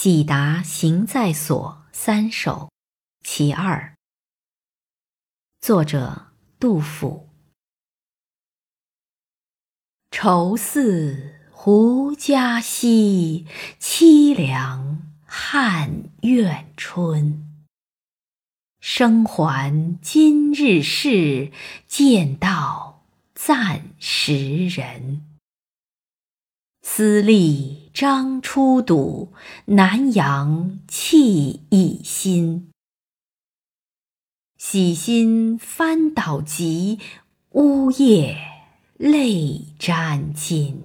喜达行在所三首其二。作者杜甫。愁似胡笳兮，凄凉汉苑春。生还今日事，见道暂时人。资历张初睹，南阳气一新。喜心翻倒急，呜咽泪沾襟。